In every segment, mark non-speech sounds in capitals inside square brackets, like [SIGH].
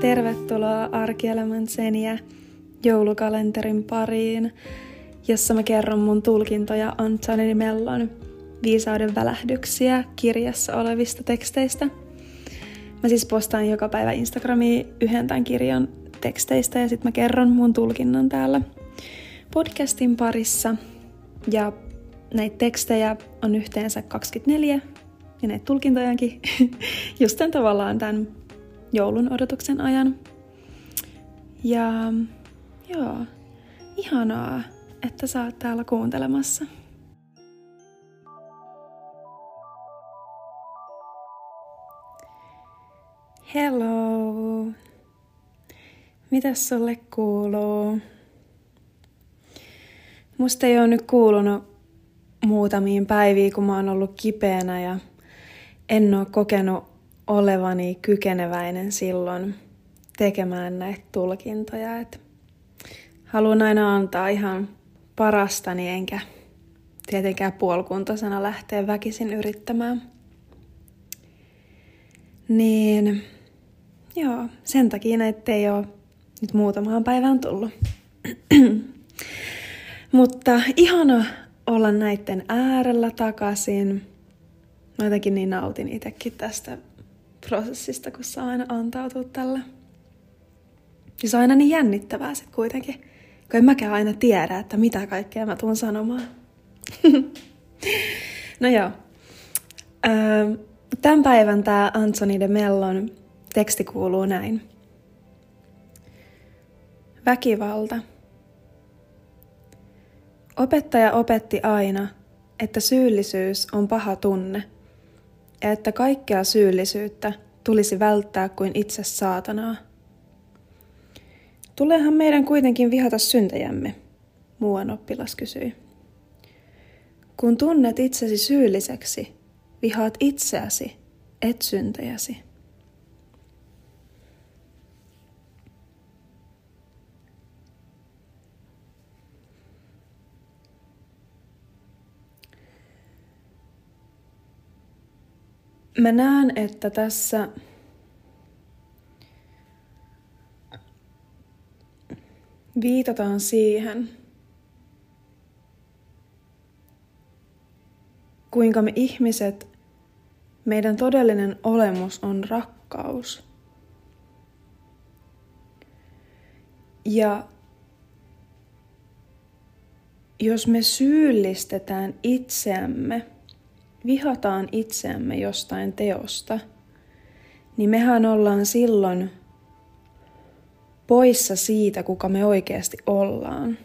tervetuloa Arkielämän seniä joulukalenterin pariin, jossa mä kerron mun tulkintoja Antoni Mellon viisauden välähdyksiä kirjassa olevista teksteistä. Mä siis postaan joka päivä Instagramiin yhden tämän kirjan teksteistä ja sitten mä kerron mun tulkinnan täällä podcastin parissa. Ja näitä tekstejä on yhteensä 24 ja näitä tulkintojakin [LAUGHS] just tämän tavallaan tämän joulun odotuksen ajan. Ja joo, ihanaa, että sä oot täällä kuuntelemassa. Hello! Mitäs sulle kuuluu? Musta ei ole nyt kuulunut muutamiin päiviin, kun mä oon ollut kipeänä ja en ole kokenut olevani kykeneväinen silloin tekemään näitä tulkintoja. Et haluan aina antaa ihan parastani, enkä tietenkään puolikuntoisena lähteä väkisin yrittämään. Niin, joo, sen takia näitä ei ole nyt muutamaan päivään tullut. [CLEARS THROAT] Mutta ihana olla näiden äärellä takaisin. Mä jotenkin niin nautin itsekin tästä prosessista, kun saa aina antautua tällä. Ja se on aina niin jännittävää sitten kuitenkin, kun en mäkään aina tiedä, että mitä kaikkea mä tuun sanomaan. [LAUGHS] no joo. Tämän päivän tämä Anthony de Mellon teksti kuuluu näin. Väkivalta. Opettaja opetti aina, että syyllisyys on paha tunne ja että kaikkea syyllisyyttä tulisi välttää kuin itse saatanaa. Tuleehan meidän kuitenkin vihata syntejämme, muuan oppilas kysyi. Kun tunnet itsesi syylliseksi, vihaat itseäsi, et syntejäsi. Mä näen, että tässä viitataan siihen, kuinka me ihmiset, meidän todellinen olemus on rakkaus. Ja jos me syyllistetään itseämme vihataan itseämme jostain teosta, niin mehän ollaan silloin poissa siitä, kuka me oikeasti ollaan.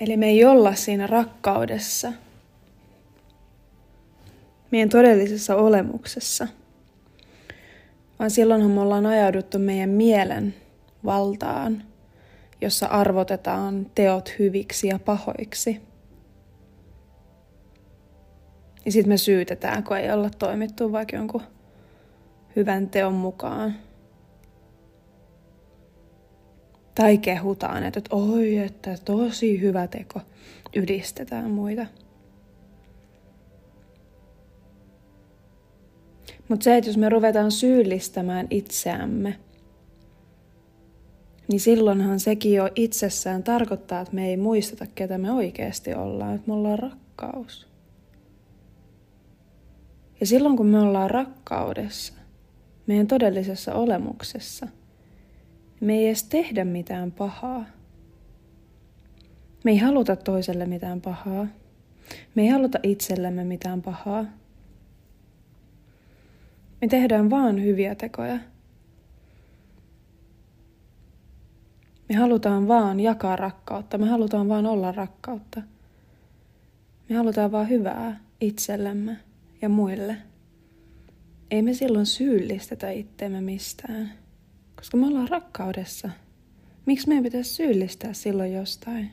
Eli me ei olla siinä rakkaudessa, meidän todellisessa olemuksessa, vaan silloinhan me ollaan ajauduttu meidän mielen valtaan, jossa arvotetaan teot hyviksi ja pahoiksi. Ja sitten me syytetään, kun ei olla toimittu vaikka jonkun hyvän teon mukaan. Tai kehutaan, että oi, että tosi hyvä teko. Yhdistetään muita. Mutta se, että jos me ruvetaan syyllistämään itseämme, niin silloinhan sekin jo itsessään tarkoittaa, että me ei muisteta, ketä me oikeasti ollaan, että me ollaan rakkaus. Ja silloin kun me ollaan rakkaudessa, meidän todellisessa olemuksessa, me ei edes tehdä mitään pahaa. Me ei haluta toiselle mitään pahaa. Me ei haluta itsellemme mitään pahaa. Me tehdään vaan hyviä tekoja. Me halutaan vaan jakaa rakkautta. Me halutaan vaan olla rakkautta. Me halutaan vaan hyvää itsellemme ja muille. Ei me silloin syyllistetä itteemme mistään, koska me ollaan rakkaudessa. Miksi meidän pitäisi syyllistää silloin jostain?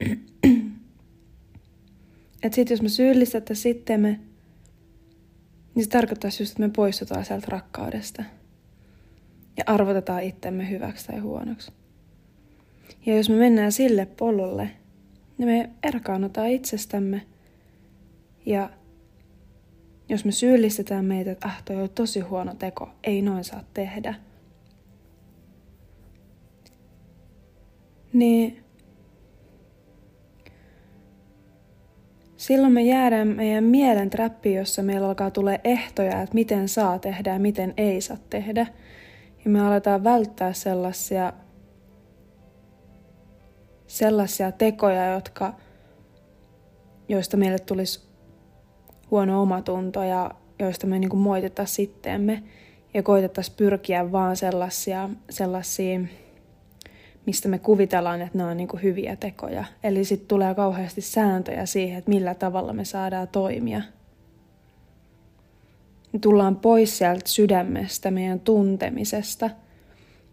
[CLEARS THROAT] että sitten jos me syyllistettäisiin itsemme, niin se tarkoittaisi just, että me poistutaan sieltä rakkaudesta. Ja arvotetaan itsemme hyväksi tai huonoksi. Ja jos me mennään sille polulle, niin me erkaannutaan itsestämme – ja jos me syyllistetään meitä, että ah, toi on tosi huono teko, ei noin saa tehdä, niin silloin me jäädään meidän mielen trappiin, jossa meillä alkaa tulee ehtoja, että miten saa tehdä ja miten ei saa tehdä. Ja me aletaan välttää sellaisia, sellaisia tekoja, jotka, joista meille tulisi huono omatunto ja joista me niin moitettaisiin sitteemme ja koitettaisiin pyrkiä vaan sellaisia, sellaisia mistä me kuvitellaan, että nämä on niin hyviä tekoja. Eli sitten tulee kauheasti sääntöjä siihen, että millä tavalla me saadaan toimia. Me tullaan pois sieltä sydämestä, meidän tuntemisesta,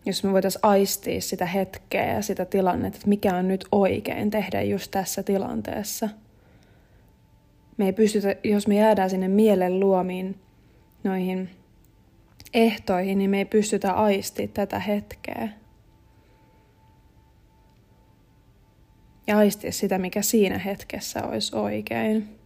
jos me voitaisiin aistia sitä hetkeä ja sitä tilannetta, että mikä on nyt oikein tehdä just tässä tilanteessa. Me ei pystytä, jos me jäädään sinne mielen luomiin noihin ehtoihin, niin me ei pystytä aistimaan tätä hetkeä. ja aistia sitä, mikä siinä hetkessä olisi oikein.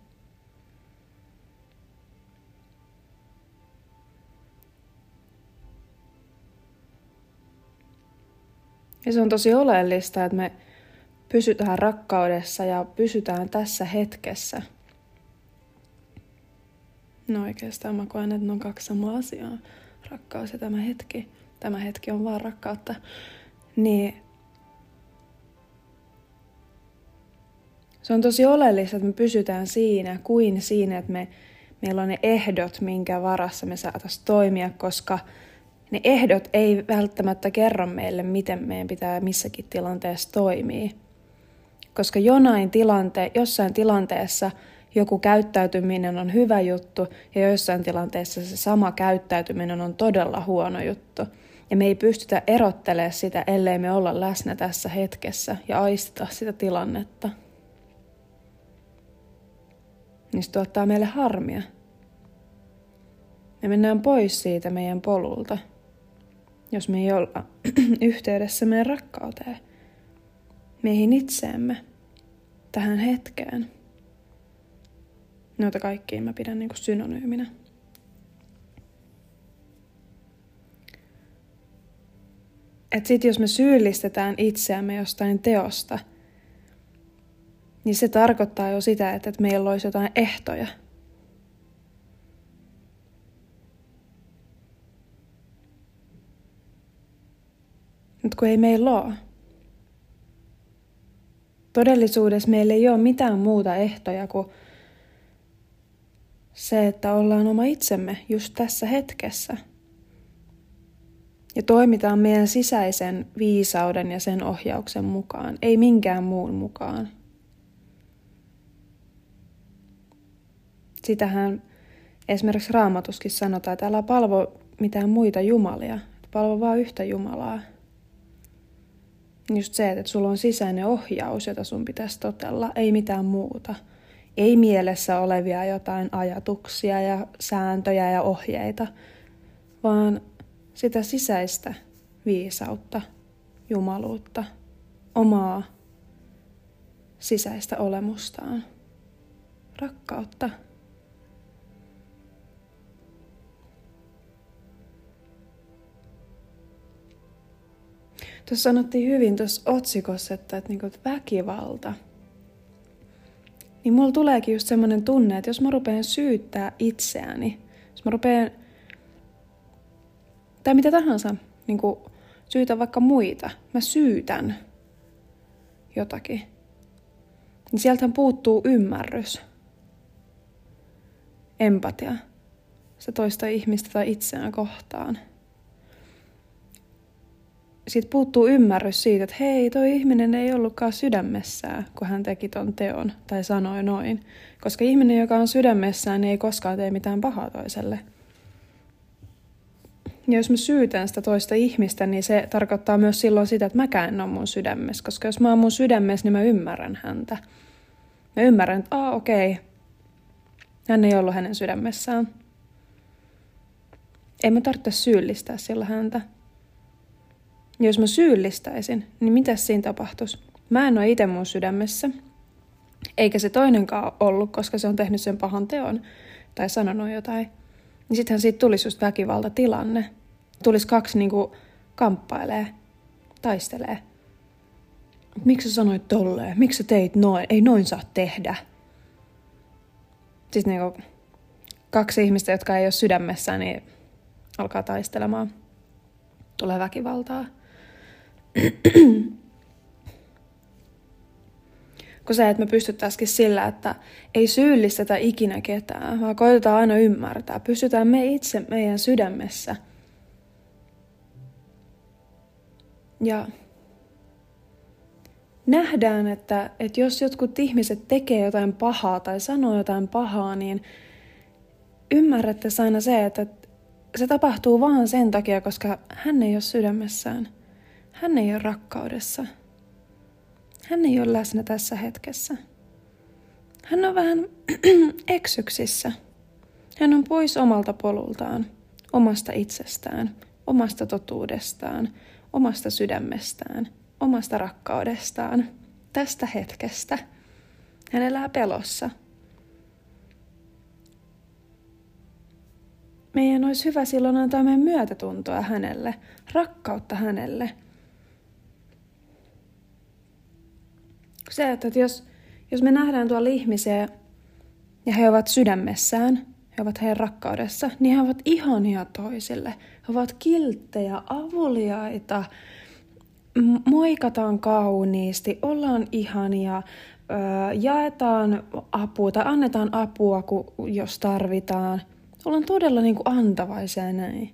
Ja se on tosi oleellista, että me pysytään rakkaudessa ja pysytään tässä hetkessä. No oikeastaan mä koen, että ne on kaksi samaa asiaa. Rakkaus ja tämä hetki. Tämä hetki on vaan rakkautta. Niin Se on tosi oleellista, että me pysytään siinä kuin siinä, että me, meillä on ne ehdot, minkä varassa me saataisiin toimia, koska ne ehdot ei välttämättä kerro meille, miten meidän pitää missäkin tilanteessa toimia. Koska jonain tilante, jossain tilanteessa joku käyttäytyminen on hyvä juttu ja jossain tilanteessa se sama käyttäytyminen on todella huono juttu. Ja me ei pystytä erottelemaan sitä, ellei me olla läsnä tässä hetkessä ja aistita sitä tilannetta se tuottaa meille harmia. Me mennään pois siitä meidän polulta, jos me ei olla [CLEARS THROAT] yhteydessä meidän rakkauteen, meihin itseemme, tähän hetkeen. Noita kaikkia mä pidän niinku synonyyminä. Et sit jos me syyllistetään itseämme jostain teosta – niin se tarkoittaa jo sitä, että meillä olisi jotain ehtoja. Mutta kun ei meillä ole. Todellisuudessa meillä ei ole mitään muuta ehtoja kuin se, että ollaan oma itsemme just tässä hetkessä. Ja toimitaan meidän sisäisen viisauden ja sen ohjauksen mukaan, ei minkään muun mukaan. sitähän esimerkiksi raamatuskin sanotaan, että älä palvo mitään muita jumalia, palvo vain yhtä Jumalaa. Just se, että sulla on sisäinen ohjaus, jota sun pitäisi totella, ei mitään muuta. Ei mielessä olevia jotain ajatuksia ja sääntöjä ja ohjeita, vaan sitä sisäistä viisautta, jumaluutta, omaa sisäistä olemustaan, rakkautta. Tuossa sanottiin hyvin tuossa otsikossa, että, että, niin että väkivalta. Niin mulla tuleekin just semmoinen tunne, että jos mä rupean syyttää itseäni, jos mä rupean, tai mitä tahansa, niin kuin syytän vaikka muita, mä syytän jotakin, niin sieltä puuttuu ymmärrys, empatia, se toista ihmistä tai itseään kohtaan – siitä puuttuu ymmärrys siitä, että hei, toi ihminen ei ollutkaan sydämessään, kun hän teki ton teon tai sanoi noin. Koska ihminen, joka on sydämessään, niin ei koskaan tee mitään pahaa toiselle. Ja jos mä syytän sitä toista ihmistä, niin se tarkoittaa myös silloin sitä, että mäkään en ole mun sydämessä. Koska jos mä oon mun sydämessä, niin mä ymmärrän häntä. Mä ymmärrän, että aa okei, okay. hän ei ollut hänen sydämessään. Ei mä tarvitse syyllistää sillä häntä. Jos mä syyllistäisin, niin mitä siinä tapahtuisi? Mä en ole itse mun sydämessä, eikä se toinenkaan ollut, koska se on tehnyt sen pahan teon. tai sanonut jotain, niin sittenhän siitä tulisi just väkivaltatilanne. Tulisi kaksi niinku kamppailee, taistelee. Miksi sä sanoit tolleen? Miksi sä teit noin? Ei noin saa tehdä. Siis niinku kaksi ihmistä, jotka ei ole sydämessä, niin alkaa taistelemaan. Tulee väkivaltaa. [CLEARS THROAT] Kun se, että me pystyttäisikin sillä, että ei syyllistetä ikinä ketään, vaan koitetaan aina ymmärtää. Pysytään me itse meidän sydämessä. Ja nähdään, että, että jos jotkut ihmiset tekee jotain pahaa tai sanoo jotain pahaa, niin ymmärrettäisiin aina se, että se tapahtuu vaan sen takia, koska hän ei ole sydämessään. Hän ei ole rakkaudessa. Hän ei ole läsnä tässä hetkessä. Hän on vähän [CLEARS THROAT] eksyksissä. Hän on pois omalta polultaan, omasta itsestään, omasta totuudestaan, omasta sydämestään, omasta rakkaudestaan, tästä hetkestä. Hän elää pelossa. Meidän olisi hyvä silloin antaa meidän myötätuntoa hänelle, rakkautta hänelle – se, että jos, jos me nähdään tuolla ihmisiä ja he ovat sydämessään, he ovat heidän rakkaudessa, niin he ovat ihania toisille. He ovat kilttejä, avuliaita, moikataan kauniisti, ollaan ihania, jaetaan apua tai annetaan apua, jos tarvitaan. Ollaan todella niin kuin antavaisia näin.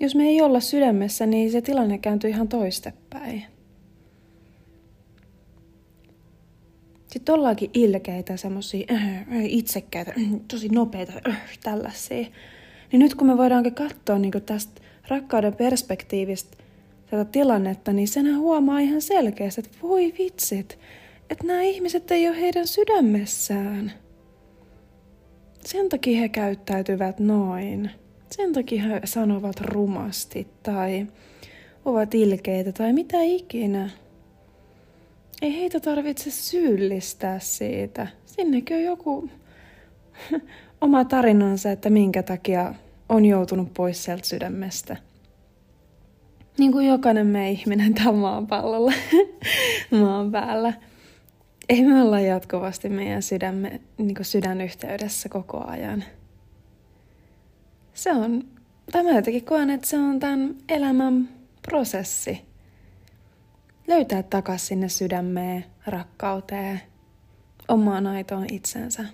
Jos me ei olla sydämessä, niin se tilanne kääntyy ihan toistepäin. Sitten ollaankin ilkeitä, semmosia äh, itsekkäitä, äh, tosi nopeita, äh, tällaisia. Niin nyt kun me voidaankin katsoa niin tästä rakkauden perspektiivistä tätä tilannetta, niin sen huomaa ihan selkeästi, että voi vitsit, että nämä ihmiset ei ole heidän sydämessään. Sen takia he käyttäytyvät noin. Sen takia he sanovat rumasti tai ovat ilkeitä tai mitä ikinä. Ei heitä tarvitse syyllistää siitä. Sinnekin on joku [LAUGHS] oma tarinansa, että minkä takia on joutunut pois sieltä sydämestä. Niin kuin jokainen me ihminen tämän maapallolla, [LAUGHS] maan päällä. Ei me olla jatkuvasti meidän sydämme, niin kuin sydänyhteydessä koko ajan. Se on, tämä jotenkin koen, että se on tämän elämän prosessi löytää takas sinne sydämeen, rakkauteen, omaan aitoon itsensä.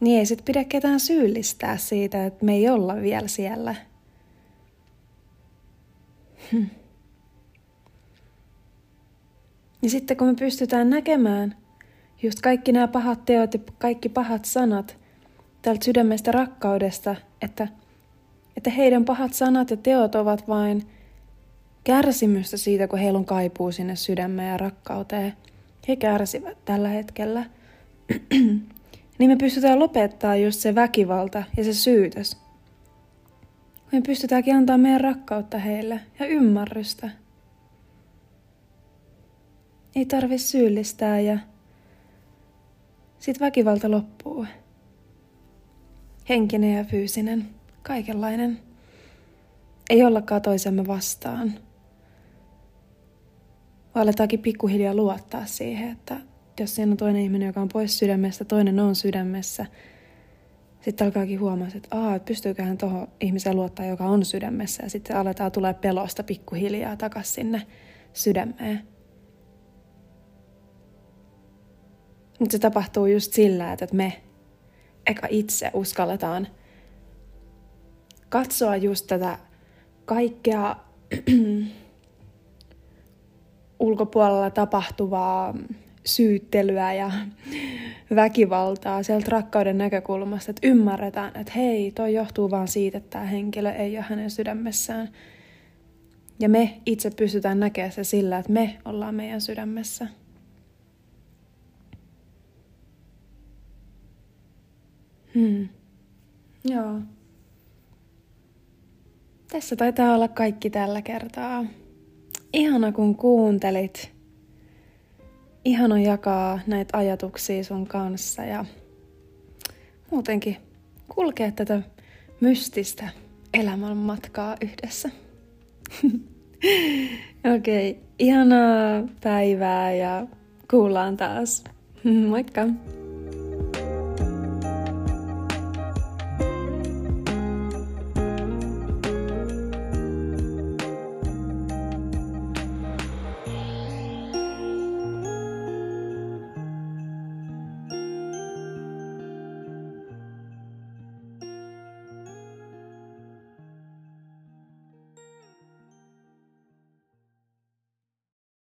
Niin ei sit pidä ketään syyllistää siitä, että me ei olla vielä siellä. Hm. Ja sitten kun me pystytään näkemään just kaikki nämä pahat teot ja kaikki pahat sanat tältä sydämestä rakkaudesta, että, että heidän pahat sanat ja teot ovat vain – kärsimystä siitä, kun heillä on kaipuu sinne sydämeen ja rakkauteen. He kärsivät tällä hetkellä. [CLEARS THROAT] niin me pystytään lopettaa just se väkivalta ja se syytös. Me pystytäänkin antaa meidän rakkautta heille ja ymmärrystä. Ei tarvi syyllistää ja sit väkivalta loppuu. Henkinen ja fyysinen, kaikenlainen. Ei ollakaan toisemme vastaan – aletaankin pikkuhiljaa luottaa siihen, että jos siinä on toinen ihminen, joka on pois sydämestä, toinen on sydämessä, sitten alkaakin huomata, että, Aa, että pystyyköhän tuohon ihmiseen luottaa, joka on sydämessä, ja sitten aletaan tulee pelosta pikkuhiljaa takaisin sinne sydämeen. Mutta se tapahtuu just sillä, että me eka itse uskalletaan katsoa just tätä kaikkea ulkopuolella tapahtuvaa syyttelyä ja väkivaltaa sieltä rakkauden näkökulmasta, että ymmärretään, että hei, toi johtuu vaan siitä, että tämä henkilö ei ole hänen sydämessään. Ja me itse pystytään näkemään se sillä, että me ollaan meidän sydämessä. Hmm. Joo. Tässä taitaa olla kaikki tällä kertaa ihana kun kuuntelit. ihana jakaa näitä ajatuksia sun kanssa ja muutenkin kulkea tätä mystistä elämän matkaa yhdessä. [LAUGHS] Okei, okay, ihanaa päivää ja kuullaan taas. Moikka!